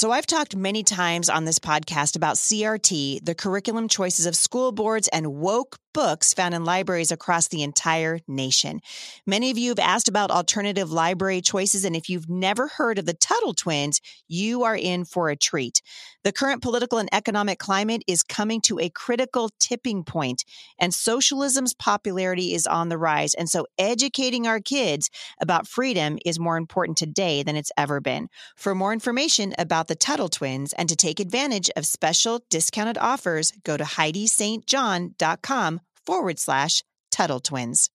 So, I've talked many times on this podcast about CRT, the curriculum choices of school boards, and woke books found in libraries across the entire nation. Many of you have asked about alternative library choices, and if you've never heard of the Tuttle twins, you are in for a treat. The current political and economic climate is coming to a critical tipping point, and socialism's popularity is on the rise. And so, educating our kids about freedom is more important today than it's ever been. For more information about the Tuttle twins and to take advantage of special discounted offers, go to HeidiSt.John.com forward slash Tuttle twins.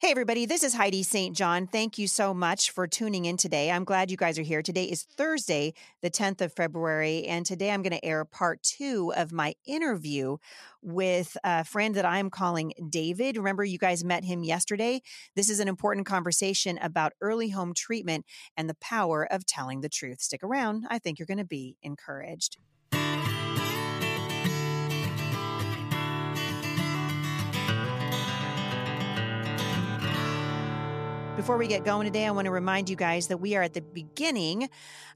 Hey, everybody, this is Heidi St. John. Thank you so much for tuning in today. I'm glad you guys are here. Today is Thursday, the 10th of February, and today I'm going to air part two of my interview with a friend that I'm calling David. Remember, you guys met him yesterday. This is an important conversation about early home treatment and the power of telling the truth. Stick around. I think you're going to be encouraged. Before we get going today, I want to remind you guys that we are at the beginning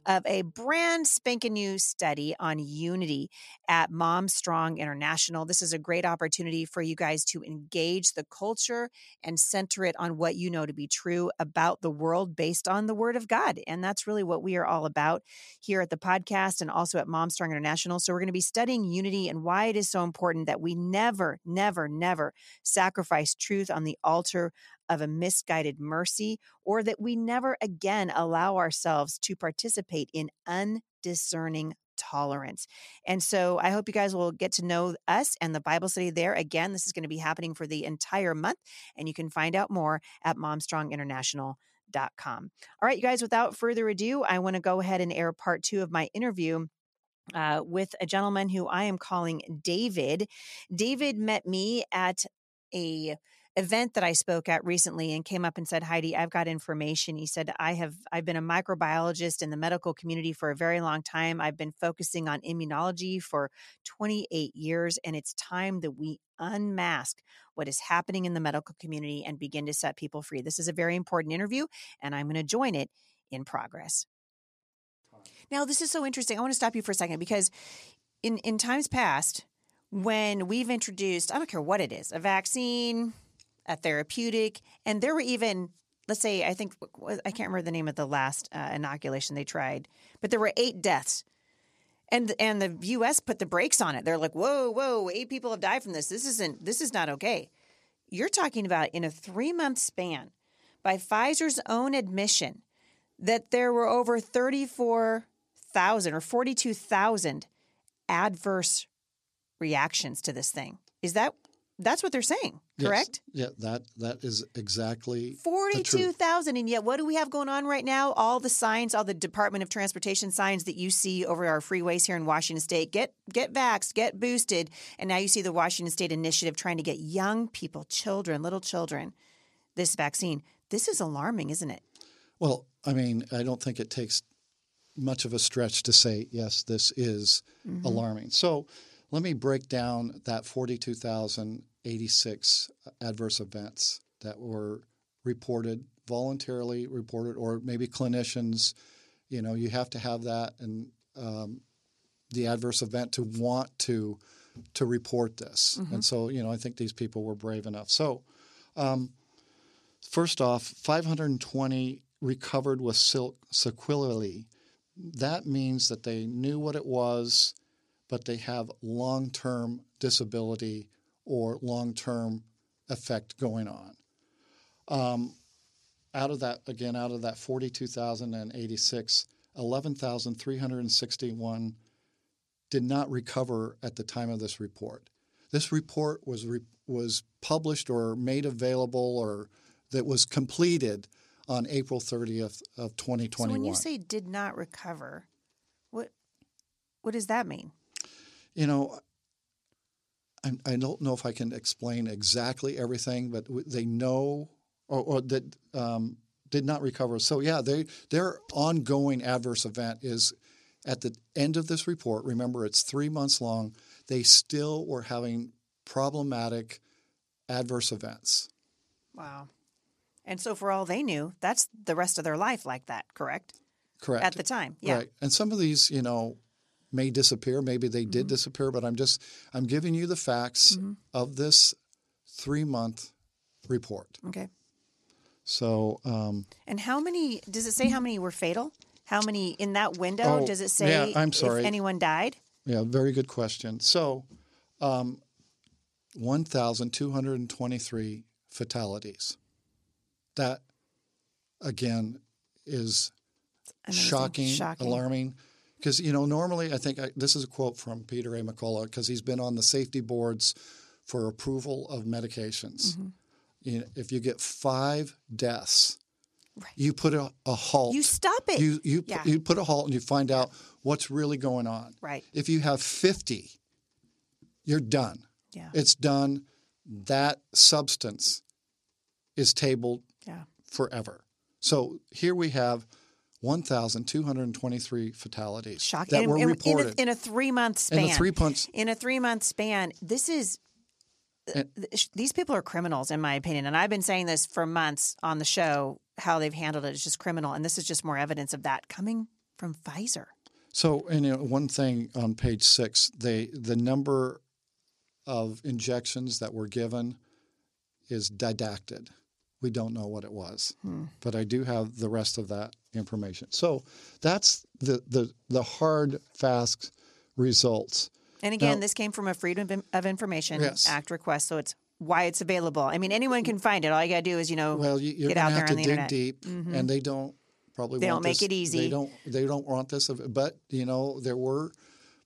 of a brand spanking new study on unity at Mom Strong International. This is a great opportunity for you guys to engage the culture and center it on what you know to be true about the world based on the Word of God. And that's really what we are all about here at the podcast and also at Mom Strong International. So we're going to be studying unity and why it is so important that we never, never, never sacrifice truth on the altar of a misguided mercy, or that we never again allow ourselves to participate in undiscerning tolerance. And so I hope you guys will get to know us and the Bible study there. Again, this is going to be happening for the entire month, and you can find out more at momstronginternational.com. All right, you guys, without further ado, I want to go ahead and air part two of my interview. Uh, with a gentleman who I am calling David. David met me at a event that I spoke at recently and came up and said, Heidi, I've got information. He said, I have I've been a microbiologist in the medical community for a very long time. I've been focusing on immunology for 28 years, and it's time that we unmask what is happening in the medical community and begin to set people free. This is a very important interview, and I'm going to join it in progress. Now, this is so interesting. I want to stop you for a second because in, in times past, when we've introduced, I don't care what it is, a vaccine, a therapeutic, and there were even let's say I think I can't remember the name of the last uh, inoculation they tried, but there were eight deaths. And and the US put the brakes on it. They're like, "Whoa, whoa, eight people have died from this. This isn't this is not okay." You're talking about in a 3-month span by Pfizer's own admission that there were over 34,000 or 42,000 adverse reactions to this thing. Is that that's what they're saying, correct? Yes. Yeah, that that is exactly forty-two thousand, and yet what do we have going on right now? All the signs, all the Department of Transportation signs that you see over our freeways here in Washington State: get get vaxxed, get boosted, and now you see the Washington State initiative trying to get young people, children, little children, this vaccine. This is alarming, isn't it? Well, I mean, I don't think it takes much of a stretch to say yes, this is mm-hmm. alarming. So let me break down that 42,086 adverse events that were reported, voluntarily reported, or maybe clinicians. You know, you have to have that and um, the adverse event to want to to report this. Mm-hmm. And so, you know, I think these people were brave enough. So, um, first off, 520 recovered with sequelae. That means that they knew what it was but they have long term disability or long term effect going on. Um, out of that, again, out of that 42,086, 11,361 did not recover at the time of this report. This report was re- was published or made available or that was completed on April 30th of 2021. So when you say did not recover, what what does that mean? You know, I, I don't know if I can explain exactly everything, but they know or, or that um, did not recover. So yeah, they their ongoing adverse event is at the end of this report. Remember, it's three months long. They still were having problematic adverse events. Wow. And so, for all they knew, that's the rest of their life like that, correct? Correct. at the time. Yeah. Right. And some of these, you know, may disappear. Maybe they did Mm-hmm. disappear, but I'm just I'm giving you the facts of this three month report. Okay. So um, And how many? Does it say how many were fatal? How many in that window? Oh, does it say? yeah, I'm sorry. If anyone died. yeah, very good question. So um, 1,223 fatalities. That again is shocking, Shocking. alarming. Because you know, normally I think I, this is a quote from Peter A. McCullough because he's been on the safety boards for approval of medications. Mm-hmm. You know, if you get five deaths, you put a, a halt. You stop it. You you Yeah. put, you put a halt and you find out what's really going on. Right. If you have fifty, you're done. Yeah. It's done. That substance is tabled Yeah. forever. So here we have 1,223 fatalities Shocking. that were in, reported a, in a three month span. in the three months. in a three month span. This is. Uh, and- th- these people are criminals, in my opinion, and I've been saying this for months on the show. How they've handled it is just criminal, and this is just more evidence of that coming from Pfizer. So, and you know, one thing on page six, they the number of injections that were given is didacted. We don't know what it was, but I do have the rest of that information. So that's the the the hard, fast results. And again, Now- this came from a Freedom of- Information Yes. Act request, so it's why it's available. I mean, anyone can find it. All you got to do is, you know, Well, you, get out there on to the dig internet. Mm-hmm. deep, and they don't probably. They want don't make this- it easy. They don't. They don't want this. But you know, there were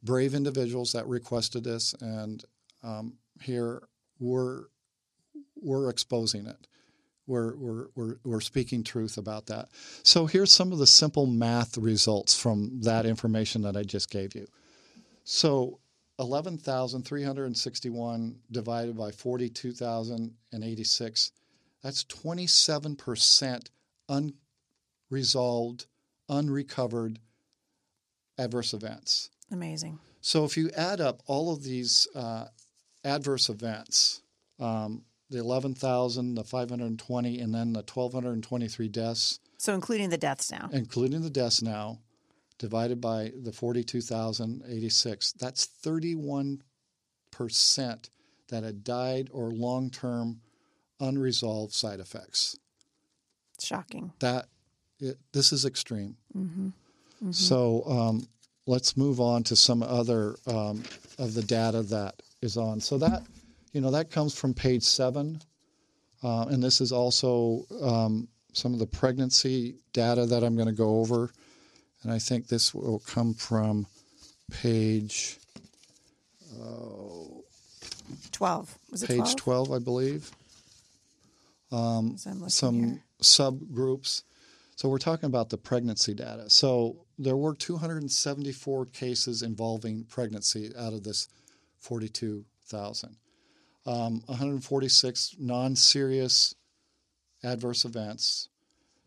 brave individuals that requested this, and um, here we're we're exposing it. We're, we're, we're, we're speaking truth about that. So here's some of the simple math results from that information that I just gave you. So 11,361 divided by 42,086, that's 27% unresolved, unrecovered adverse events. amazing. So if you add up all of these uh, adverse events, um, the 11,000, the 520, and then the 1,223 deaths, So including the deaths now. including the deaths now, divided by the 42,086, that's 31% that had died or long term unresolved side effects. Shocking. That it, this is extreme. So um, let's move on to some other um, of the data that is on. So that you know that comes from page seven, uh, and this is also um, some of the pregnancy data that I'm going to go over, and I think this will come from page 12. Was it page 12? 12, I believe. As some here. subgroups. So we're talking about the pregnancy data. So there were 274 cases involving pregnancy out of this 42,000. Um, 146 non-serious adverse events.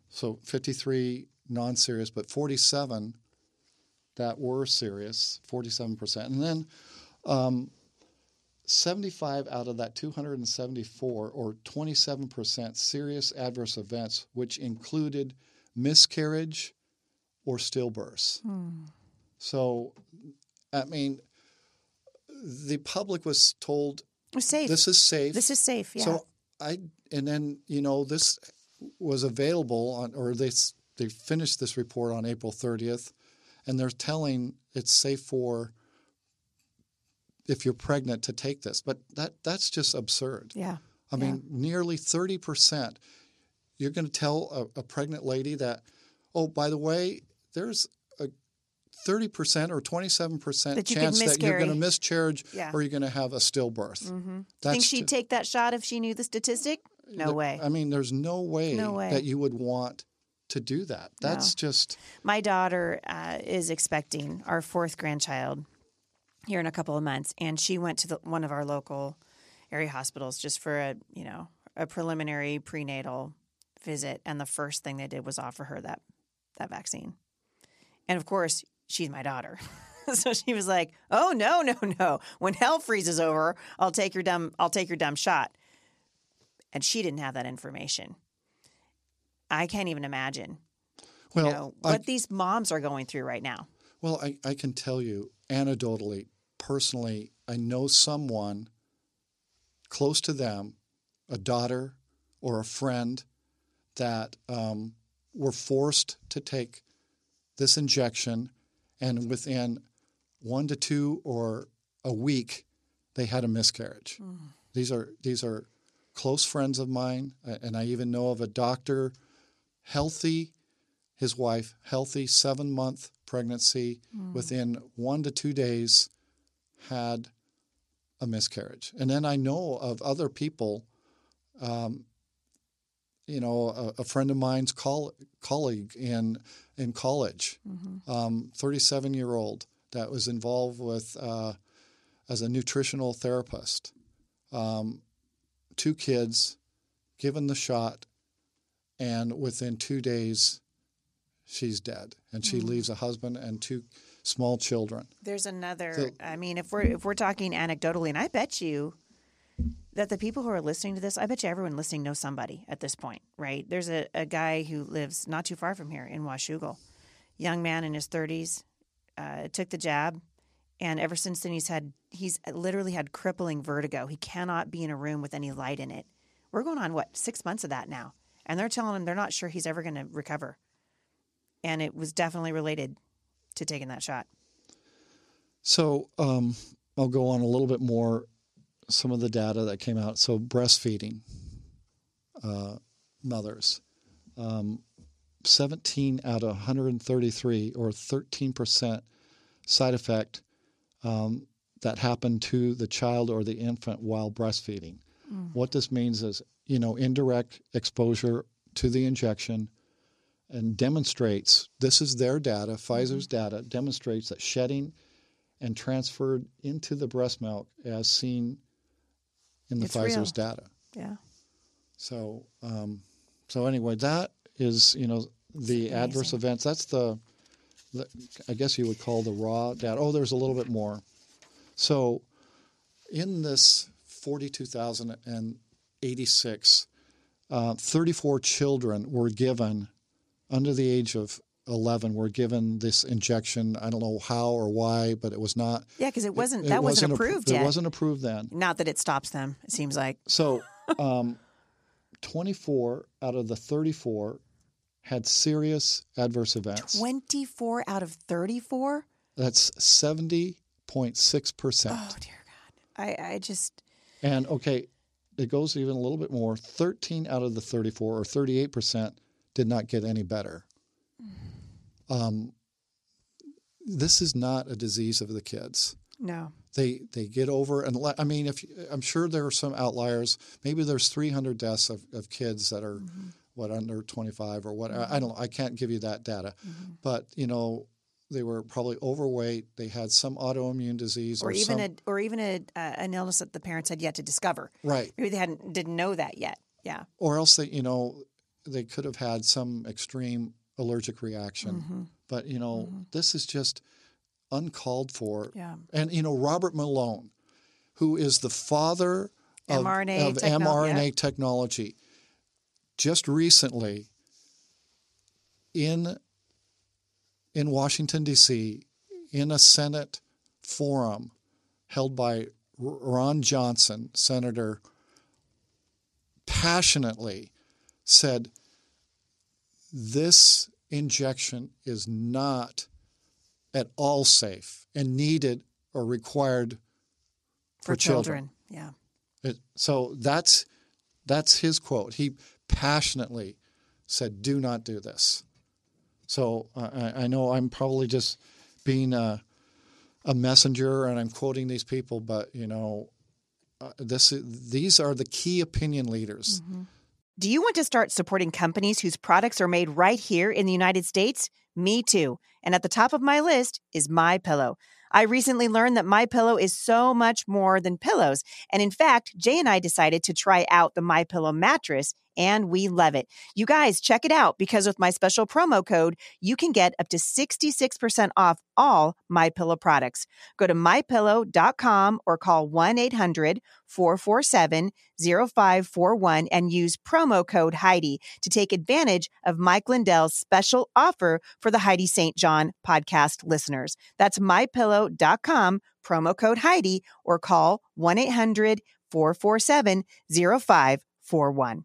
So 53 non-serious, but 47 that were serious, 47%. And then um, 75 out of that 274, or 27%, serious adverse events, which included miscarriage or stillbirths. So, I mean, the public was told safe. this is safe. This is safe. Yeah. So I, and then you know this was available on, or they they finished this report on April 30th, and they're telling it's safe for if you're pregnant to take this, but that that's just absurd. yeah. I mean, nearly 30 percent. You're going to tell a, a pregnant lady that, oh, by the way, there's 30 percent or 27 percent That chance that you're going to miscarriage Yeah. or you're going to have a stillbirth. Mm-hmm. Think she'd ju- take that shot if she knew the statistic? No the- way. I mean, there's no way, No way. that you would want to do that. That's just My daughter uh, is expecting our fourth grandchild here in a couple of months, and she went to the, one of our local area hospitals just for a you know a preliminary prenatal visit, and the first thing they did was offer her that that vaccine, and of course she's my daughter. So she was like, "Oh no, no, no! When hell freezes over, I'll take your dumb, I'll take your dumb shot." And she didn't have that information. I can't even imagine Well, you know, I- what these moms are going through right now. Well, I, I can tell you anecdotally, personally, I know someone close to them, a daughter or a friend, that um, were forced to take this injection, and within one to two or a week, they had a miscarriage. These are these are close friends of mine, and I even know of a doctor, healthy, his wife, healthy, seven month pregnancy, within one to two days, had a miscarriage. And then I know of other people, um, you know, a, a friend of mine's coll- colleague in in college, um, 37 year old that was involved with uh, as a nutritional therapist. Um, two kids, given the shot, and within two days, she's dead, and she leaves a husband and two small children. There's another. So- I mean, if we're if we're talking anecdotally, and I bet you that the people who are listening to this, I bet you everyone listening knows somebody at this point, right? There's a, a guy who lives not too far from here in Washougal, young man in his 30s, uh, took the jab, and ever since then he's had he's literally had crippling vertigo. He cannot be in a room with any light in it. We're going on what six months of that now, and they're telling him they're not sure he's ever going to recover, and it was definitely related to taking that shot. So um, I'll go on a little bit more some of the data that came out. So breastfeeding uh, mothers, um, 17 out of 133 or 13 percent side effect um, that happened to the child or the infant while breastfeeding. What this means is, you know, indirect exposure to the injection and demonstrates this is their data, Pfizer's data demonstrates that shedding and transferred into the breast milk as seen in the It's Pfizer's real. data. Yeah. So, um, so anyway, that is you know the adverse events. That's the, the, I guess you would call the raw data. Oh, there's a little bit more. So, in this forty-two thousand and eighty-six, uh, thirty-four children were given under the age of 11 were given this injection. I don't know how or why, but it was not. Yeah, because it wasn't it that wasn't, appro- approved It yet. wasn't approved then. Not that it stops them. It seems like So, um, 24 out of the 34 had serious adverse events. twenty four out of thirty four. That's 70.6%. Oh dear God! I I just And okay, it goes even a little bit more. 13 out of the 34 or 38% did not get any better. Um, this is not a disease of the kids. no. they they get over and I mean if I'm sure there are some outliers maybe there's 300 deaths of, of kids that are Mm-hmm. what under 25 or what I don't I can't give you that data Mm-hmm. but you know they were probably overweight they had some autoimmune disease or, Or even some, a or even a uh, an illness that the parents had yet to discover. right Maybe they hadn't didn't know that yet. Yeah. or else they you know they could have had some extreme allergic reaction Mm-hmm. but you know this is just uncalled for Yeah. and you know Robert Malone, who is the father of mRNA of techno- mRNA yeah. technology, just recently in in Washington D.C. in a Senate forum held by Ron Johnson, Senator, passionately said this injection is not at all safe and needed or required for, For children. Yeah. It, so that's that's his quote. He passionately said, "Do not do this." So uh, I, I know I'm probably just being a, a messenger and I'm quoting these people, but you know, uh, this these are the key opinion leaders. Do you want to start supporting companies whose products are made right here in the United States? Me too. And at the top of my list is My Pillow. I recently learned that My Pillow is so much more than pillows. And in fact, Jay and I decided to try out the My Pillow mattress and we love it. You guys, check it out because with my special promo code, you can get up to 66% off all my pillow products. Go to mypillow.com or call 1-800-447-0541 and use promo code Heidi to take advantage of Mike Lindell's special offer for the Heidi St. John podcast listeners. That's mypillow.com promo code Heidi or call 1-800-447-0541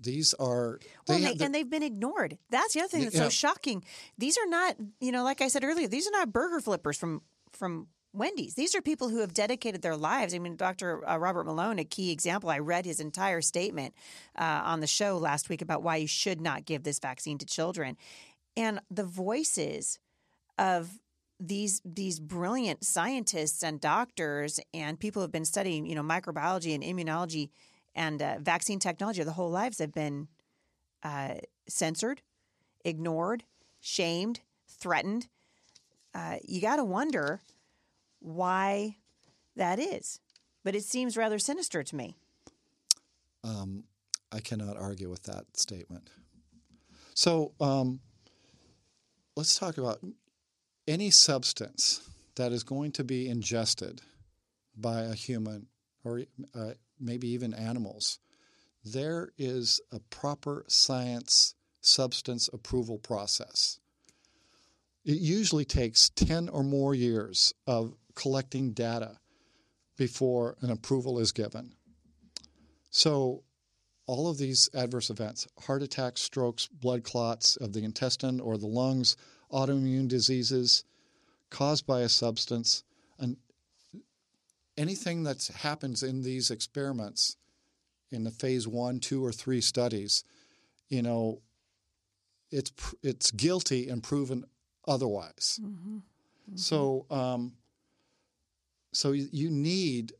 these are well, they, and they've been ignored. That's the other thing that's yeah. so shocking. These are not, you know, like I said earlier, these are not burger flippers from from Wendy's. These are people who have dedicated their lives. I mean, Dr. Uh, Robert Malone, a key example. I read his entire statement uh, on the show last week about why you should not give this vaccine to children, and the voices of these these brilliant scientists and doctors and people who have been studying, you know, microbiology and immunology and uh, vaccine technology their whole lives have been uh, censored, ignored, shamed, threatened. Uh, you got to wonder why that is. But it seems rather sinister to me. Um, I cannot argue with that statement. So um, let's talk about any substance that is going to be ingested by a human or uh, maybe even animals, there is a proper science substance approval process. It usually takes 10 or more years of collecting data before an approval is given. So, all of these adverse events heart attacks, strokes, blood clots of the intestine or the lungs, autoimmune diseases caused by a substance, and anything that happens in these experiments in the phase one, two, or three studies, you know, it's it's guilty and proven otherwise. Mm-hmm. Mm-hmm. So, um, so you need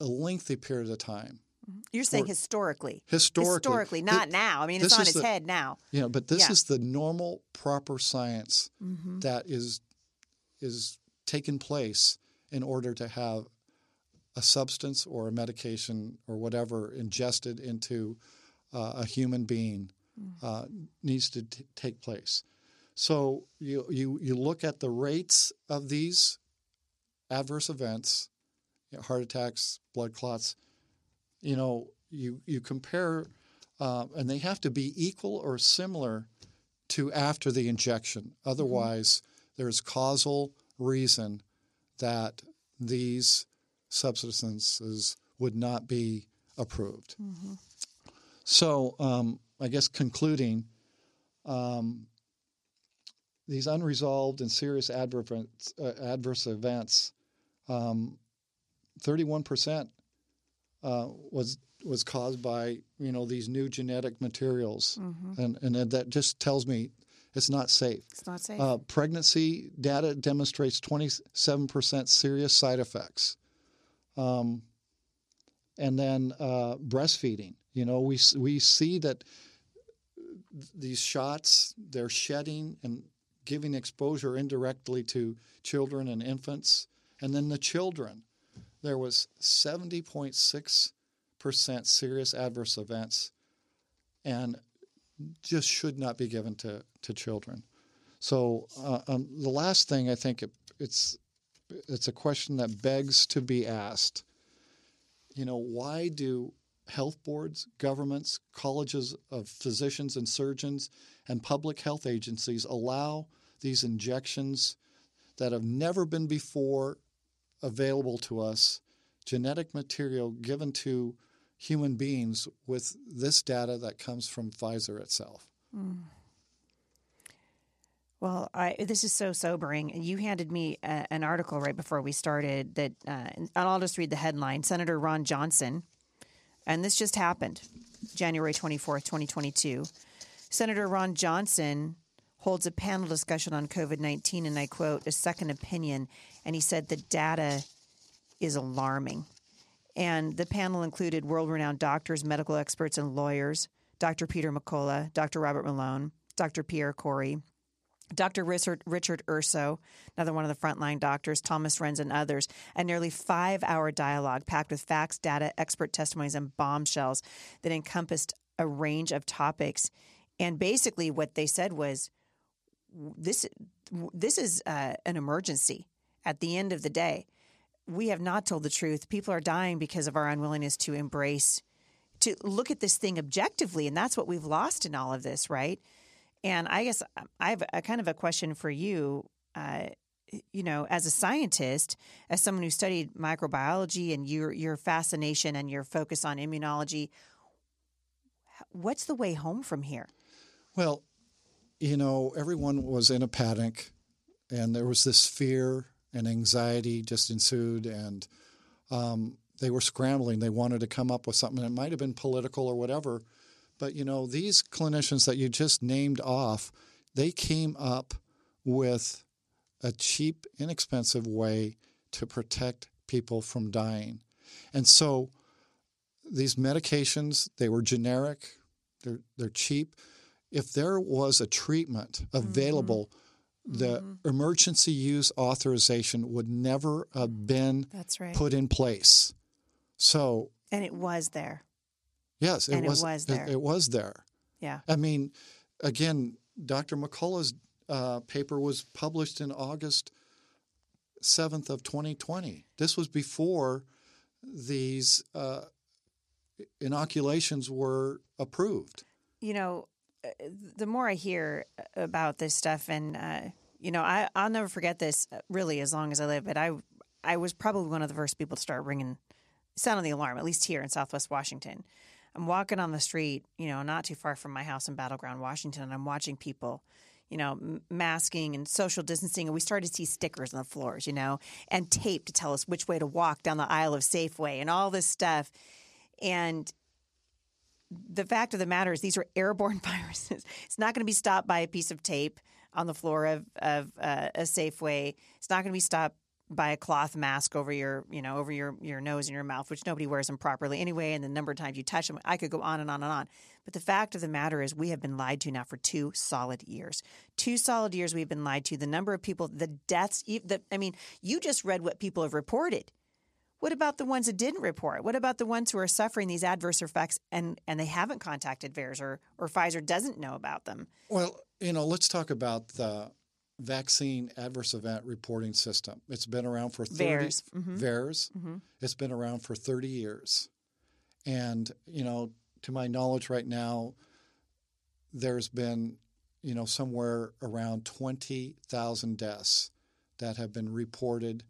a lengthy period of time. Mm-hmm. You're saying historically, historically, historically, not it, now. I mean, it's on its the, head now. You know, but this yeah. is the normal, proper science mm-hmm. that is is taking place in order to have a substance or a medication or whatever ingested into uh, a human being mm. uh, needs to t- take place. So you, you, you look at the rates of these adverse events, you know, heart attacks, blood clots, you know, you, you compare, uh, and they have to be equal or similar to after the injection. Mm-hmm. Otherwise, mm-hmm. there's causal reason that these substances would not be approved. Mm-hmm. So, um, I guess concluding, um, these unresolved and serious adverse, uh, adverse events, um, 31% uh, was was caused by you know these new genetic materials, mm-hmm. and and that just tells me it's not safe. It's not safe. Uh, pregnancy data demonstrates 27% serious side effects. Um, and then uh, breastfeeding. You know, we we see that these shots they're shedding and giving exposure indirectly to children and infants, and then the children. There was seventy point six percent serious adverse events, and just should not be given to to children. So uh, um, the last thing I think it, it's it's a question that begs to be asked. You know, why do health boards, governments, colleges of physicians and surgeons, and public health agencies allow these injections that have never been before available to us, genetic material given to human beings with this data that comes from Pfizer itself? Mm. Well, I, this is so sobering. You handed me a, an article right before we started that, uh, and I'll just read the headline Senator Ron Johnson, and this just happened January 24th, 2022. Senator Ron Johnson holds a panel discussion on COVID 19, and I quote, a second opinion. And he said the data is alarming. And the panel included world renowned doctors, medical experts, and lawyers Dr. Peter McCullough, Dr. Robert Malone, Dr. Pierre Kory, Dr. Richard, Richard Urso, another one of the frontline doctors, Thomas Renz, and others, a nearly five hour dialogue packed with facts, data, expert testimonies, and bombshells that encompassed a range of topics. And basically, what they said was this, this is uh, an emergency at the end of the day. We have not told the truth. People are dying because of our unwillingness to embrace, to look at this thing objectively. And that's what we've lost in all of this, right? And I guess um, I have a kind of a question for you. Uh, you know, as a scientist, as someone who studied microbiology and your your fascination and your focus on immunology, what's the way home from here? Well, you know, everyone was in a panic, and there was this fear and anxiety just ensued, and um, they were scrambling. They wanted to come up with something. It might have been political or whatever, but you know, these clinicians that you just named off, they came up with a cheap, inexpensive way to protect people from dying. And so these medications, they were generic, they're, they're cheap. If there was a treatment available, mm-hmm. the mm-hmm. emergency use authorization would never have been That's right. put in place. So and it was there. Yes, it was. It was there. It, it, was there. Yeah. I mean, again, Dr. McCullough's uh, paper was published in August seventh of 2020. This was before these uh, inoculations were approved. You know, uh, the more I hear about this stuff, and uh, you know, I I'll never forget this uh, really as long as I live. But I I was probably one of the first people to start ringing, sounding the alarm, at least here in Southwest Washington. I'm walking on the street, you know, not too far from my house in Battleground, Washington, and I'm watching people, you know, masking and social distancing. And we started to see stickers on the floors, you know, and tape to tell us which way to walk down the aisle of Safeway and all this stuff. And the fact of the matter is, these are airborne viruses. It's not going to be stopped by a piece of tape on the floor of, of uh, a Safeway. It's not going to be stopped by a cloth mask over your, you know, over your, your nose and your mouth, which nobody wears them properly anyway, and the number of times you touch them, I could go on and on and on. But the fact of the matter is, we have been lied to now for two solid years. Two solid years we've been lied to. The number of people, the deaths, the, I mean, you just read what people have reported. What about the ones that didn't report? What about the ones who are suffering these adverse effects and, and they haven't contacted VAERS or, or Pfizer doesn't know about them? Well, you know, let's talk about the vaccine adverse event reporting system. It's been around for 30 VAERS. Mm-hmm. VAERS. Mm-hmm. It's been around for 30 years. And, you know, to my knowledge right now, there's been, you know, somewhere around 20,000 deaths that have been reported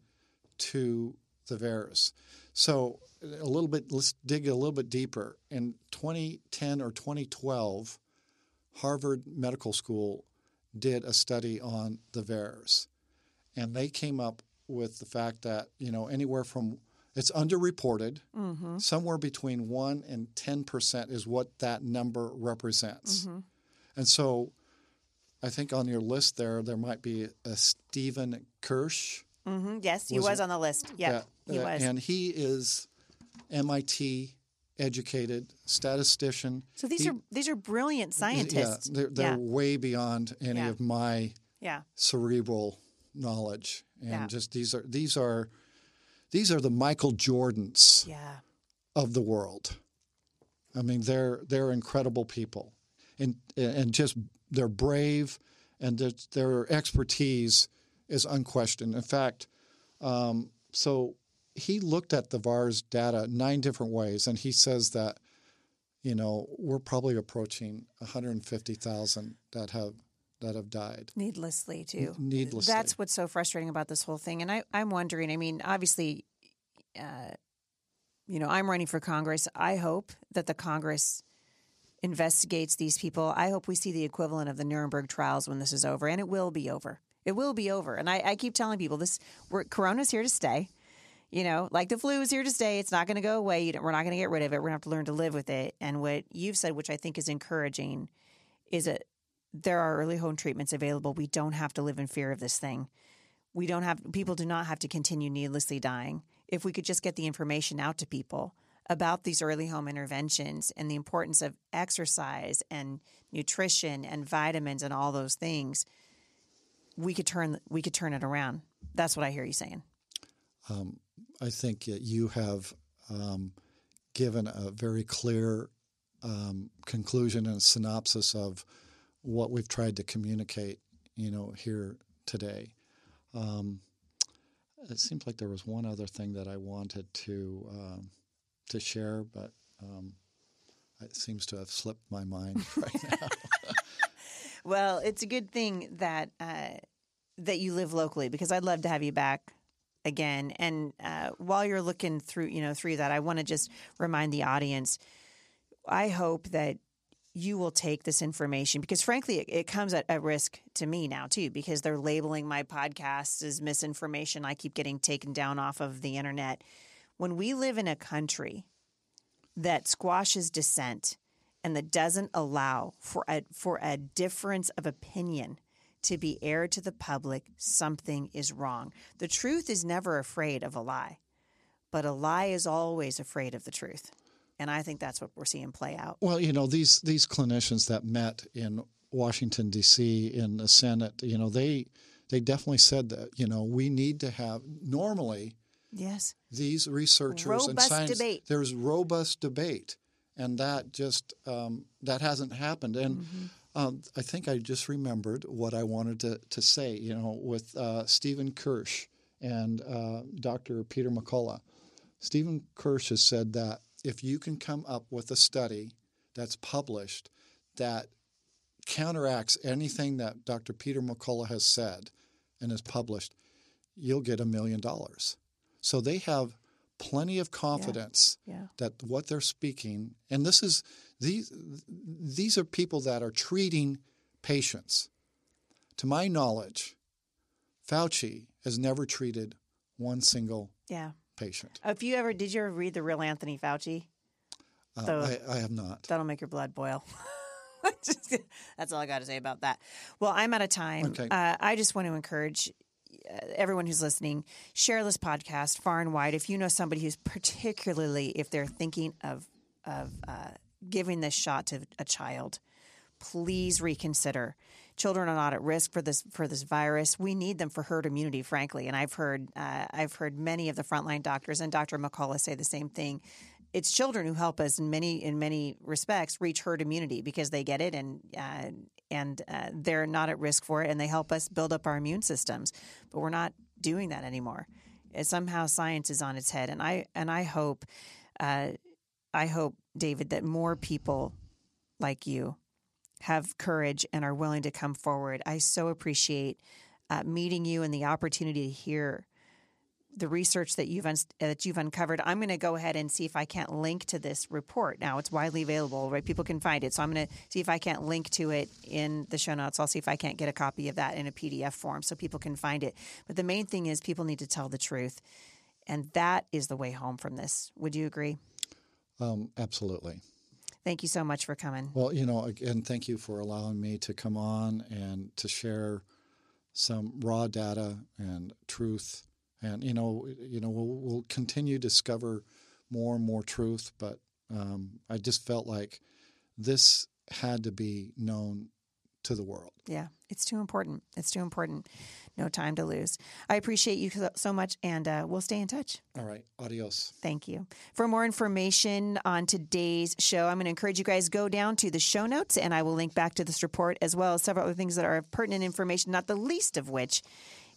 to the VAERS. So, a little bit, let's dig a little bit deeper. In 2010 or 2012, Harvard Medical School did a study on the VAERS, and they came up with the fact that you know anywhere from it's underreported, mm-hmm. somewhere between one and ten percent is what that number represents, mm-hmm. and so I think on your list there there might be a Stephen Kirsch. Mm-hmm. Yes, he was, was on the list. Yep, yeah, he uh, was, and he is MIT educated statistician. So these he, are these are brilliant scientists. Yeah, they're, they're yeah. way beyond any yeah. of my yeah. cerebral knowledge, and yeah. just these are these are these are the Michael Jordans yeah. of the world. I mean, they're they're incredible people, and and just they're brave, and their, their expertise is unquestioned. In fact, um, so he looked at the VAERS data nine different ways, and he says that you know we're probably approaching 150,000 that have that have died needlessly too. needlessly, that's what's so frustrating about this whole thing. And I, I'm wondering. I mean, obviously, uh, you know, I'm running for Congress. I hope that the Congress investigates these people. I hope we see the equivalent of the Nuremberg trials when this is over, and it will be over. It will be over. And I, I keep telling people this: we're, Corona's here to stay you know, like the flu is here to stay. It's not going to go away. we're not going to get rid of it. We're going to have to learn to live with it. And what you've said, which I think is encouraging, is that there are early home treatments available. We don't have to live in fear of this thing. We don't have, people do not have to continue needlessly dying. If we could just get the information out to people about these early home interventions and the importance of exercise and nutrition and vitamins and all those things, we could turn we could turn it around. That's what I hear you saying. Um, I think you have um, given a very clear um, conclusion and synopsis of what we've tried to communicate, you know, here today. Um, it seems like there was one other thing that I wanted to um, to share, but um, it seems to have slipped my mind right now. well, it's a good thing that uh, that you live locally because I'd love to have you back again. And uh, while you're looking through, you know, through that, I want to just remind the audience. I hope that you will take this information because frankly it, it comes at, at, risk to me now too because they're labeling my podcasts as misinformation i keep getting taken down off of the internet when we live in a country that squashes dissent and that doesn't allow for a for a difference of opinion to be aired to the public something is wrong the truth is never afraid of a lie but a lie is always afraid of the truth and I think that's what we're seeing play out. Well, you know, these these clinicians that met in Washington D.C. in the Senate, you know, they they definitely said that you know we need to have normally. Yes. These researchers robust and science, debate. there's robust debate, and that just um, that hasn't happened. And mm-hmm. Um, I think I just remembered what I wanted to to say. You know, with uh, Stephen Kirsch and uh, Dr. Peter McCullough. Stephen Kirsch has said that if you can come up with a study that's published that counteracts anything that Dr. Peter McCullough has said and is published, you'll get a million dollars. So they have plenty of confidence yeah. Yeah. that what they're speaking, and this is these these are people that are treating patients. To my knowledge, Fauci has never treated one single yeah patient. If you ever did you ever read the real Anthony Fauci? Uh, so, I, I, have not. That'll make your blood boil. that's all I got to say about that. Well, I'm out of time. Okay. Uh, I just want to encourage everyone who's listening, share this podcast far and wide. If you know somebody who's particularly, if they're thinking of of uh, giving this shot to a child, please reconsider children are not at risk for this for this virus. We need them for herd immunity, frankly. And I've heard uh, I've heard many of the frontline doctors and Dr. McCullough say the same thing. It's children who help us in many in many respects reach herd immunity because they get it and uh, and uh, they're not at risk for it, and they help us build up our immune systems. But we're not doing that anymore. somehow science is on its head, and I and I hope. Uh, I hope, David, that more people like you have courage and are willing to come forward. I so appreciate uh, meeting you and the opportunity to hear the research that you've un- that you've uncovered. I'm going to go ahead and see if I can't link to this report. Now it's widely available, right? People can find it. So I'm going to see if I can't link to it in the show notes. I'll see if I can't get a copy of that in a PDF form so people can find it. But the main thing is people need to tell the truth, and that is the way home from this. Would you agree? Um, absolutely. Thank you so much for coming. Well, you know, again, thank you for allowing me to come on and to share some raw data and truth. And you know, you know, we'll, we'll continue to discover more and more truth. But um, I just felt like this had to be known to the world. Yeah, it's too important. It's too important no time to lose. I appreciate you so much, and uh, we'll stay in touch. All right. Adios. Thank you. For more information on today's show, I'm going to encourage you guys go down to the show notes, and I will link back to this report as well as several other things that are pertinent information, not the least of which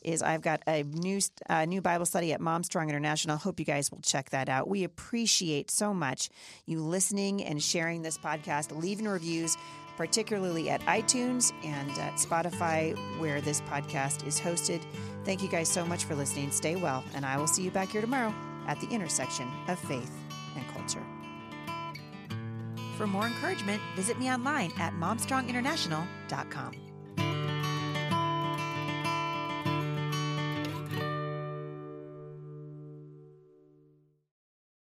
is I've got a new new Bible study at Mom Strong International. Hope you guys will check that out. We appreciate so much you listening and sharing this podcast, leaving reviews particularly at iTunes and at Spotify, where this podcast is hosted. Thank you guys so much for listening. Stay well, and I will see you back here tomorrow at the intersection of faith and culture. For more encouragement, visit me online at momstronginternational.com.